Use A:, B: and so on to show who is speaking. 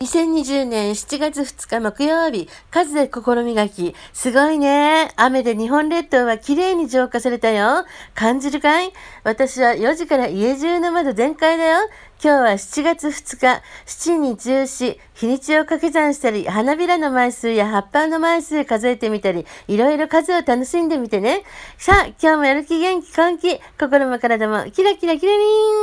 A: 2020年7月2日木曜日、数で心磨き。すごいね。雨で日本列島は綺麗に浄化されたよ。感じるかい？私は4時から家中の窓全開だよ。今日は7月2日、七に中止、日にちを掛け算したり、花びらの枚数や葉っぱの枚数数えてみたり、いろいろ数を楽しんでみてね。さあ、今日もやる気元気歓気、心も体もキラキラキラリーン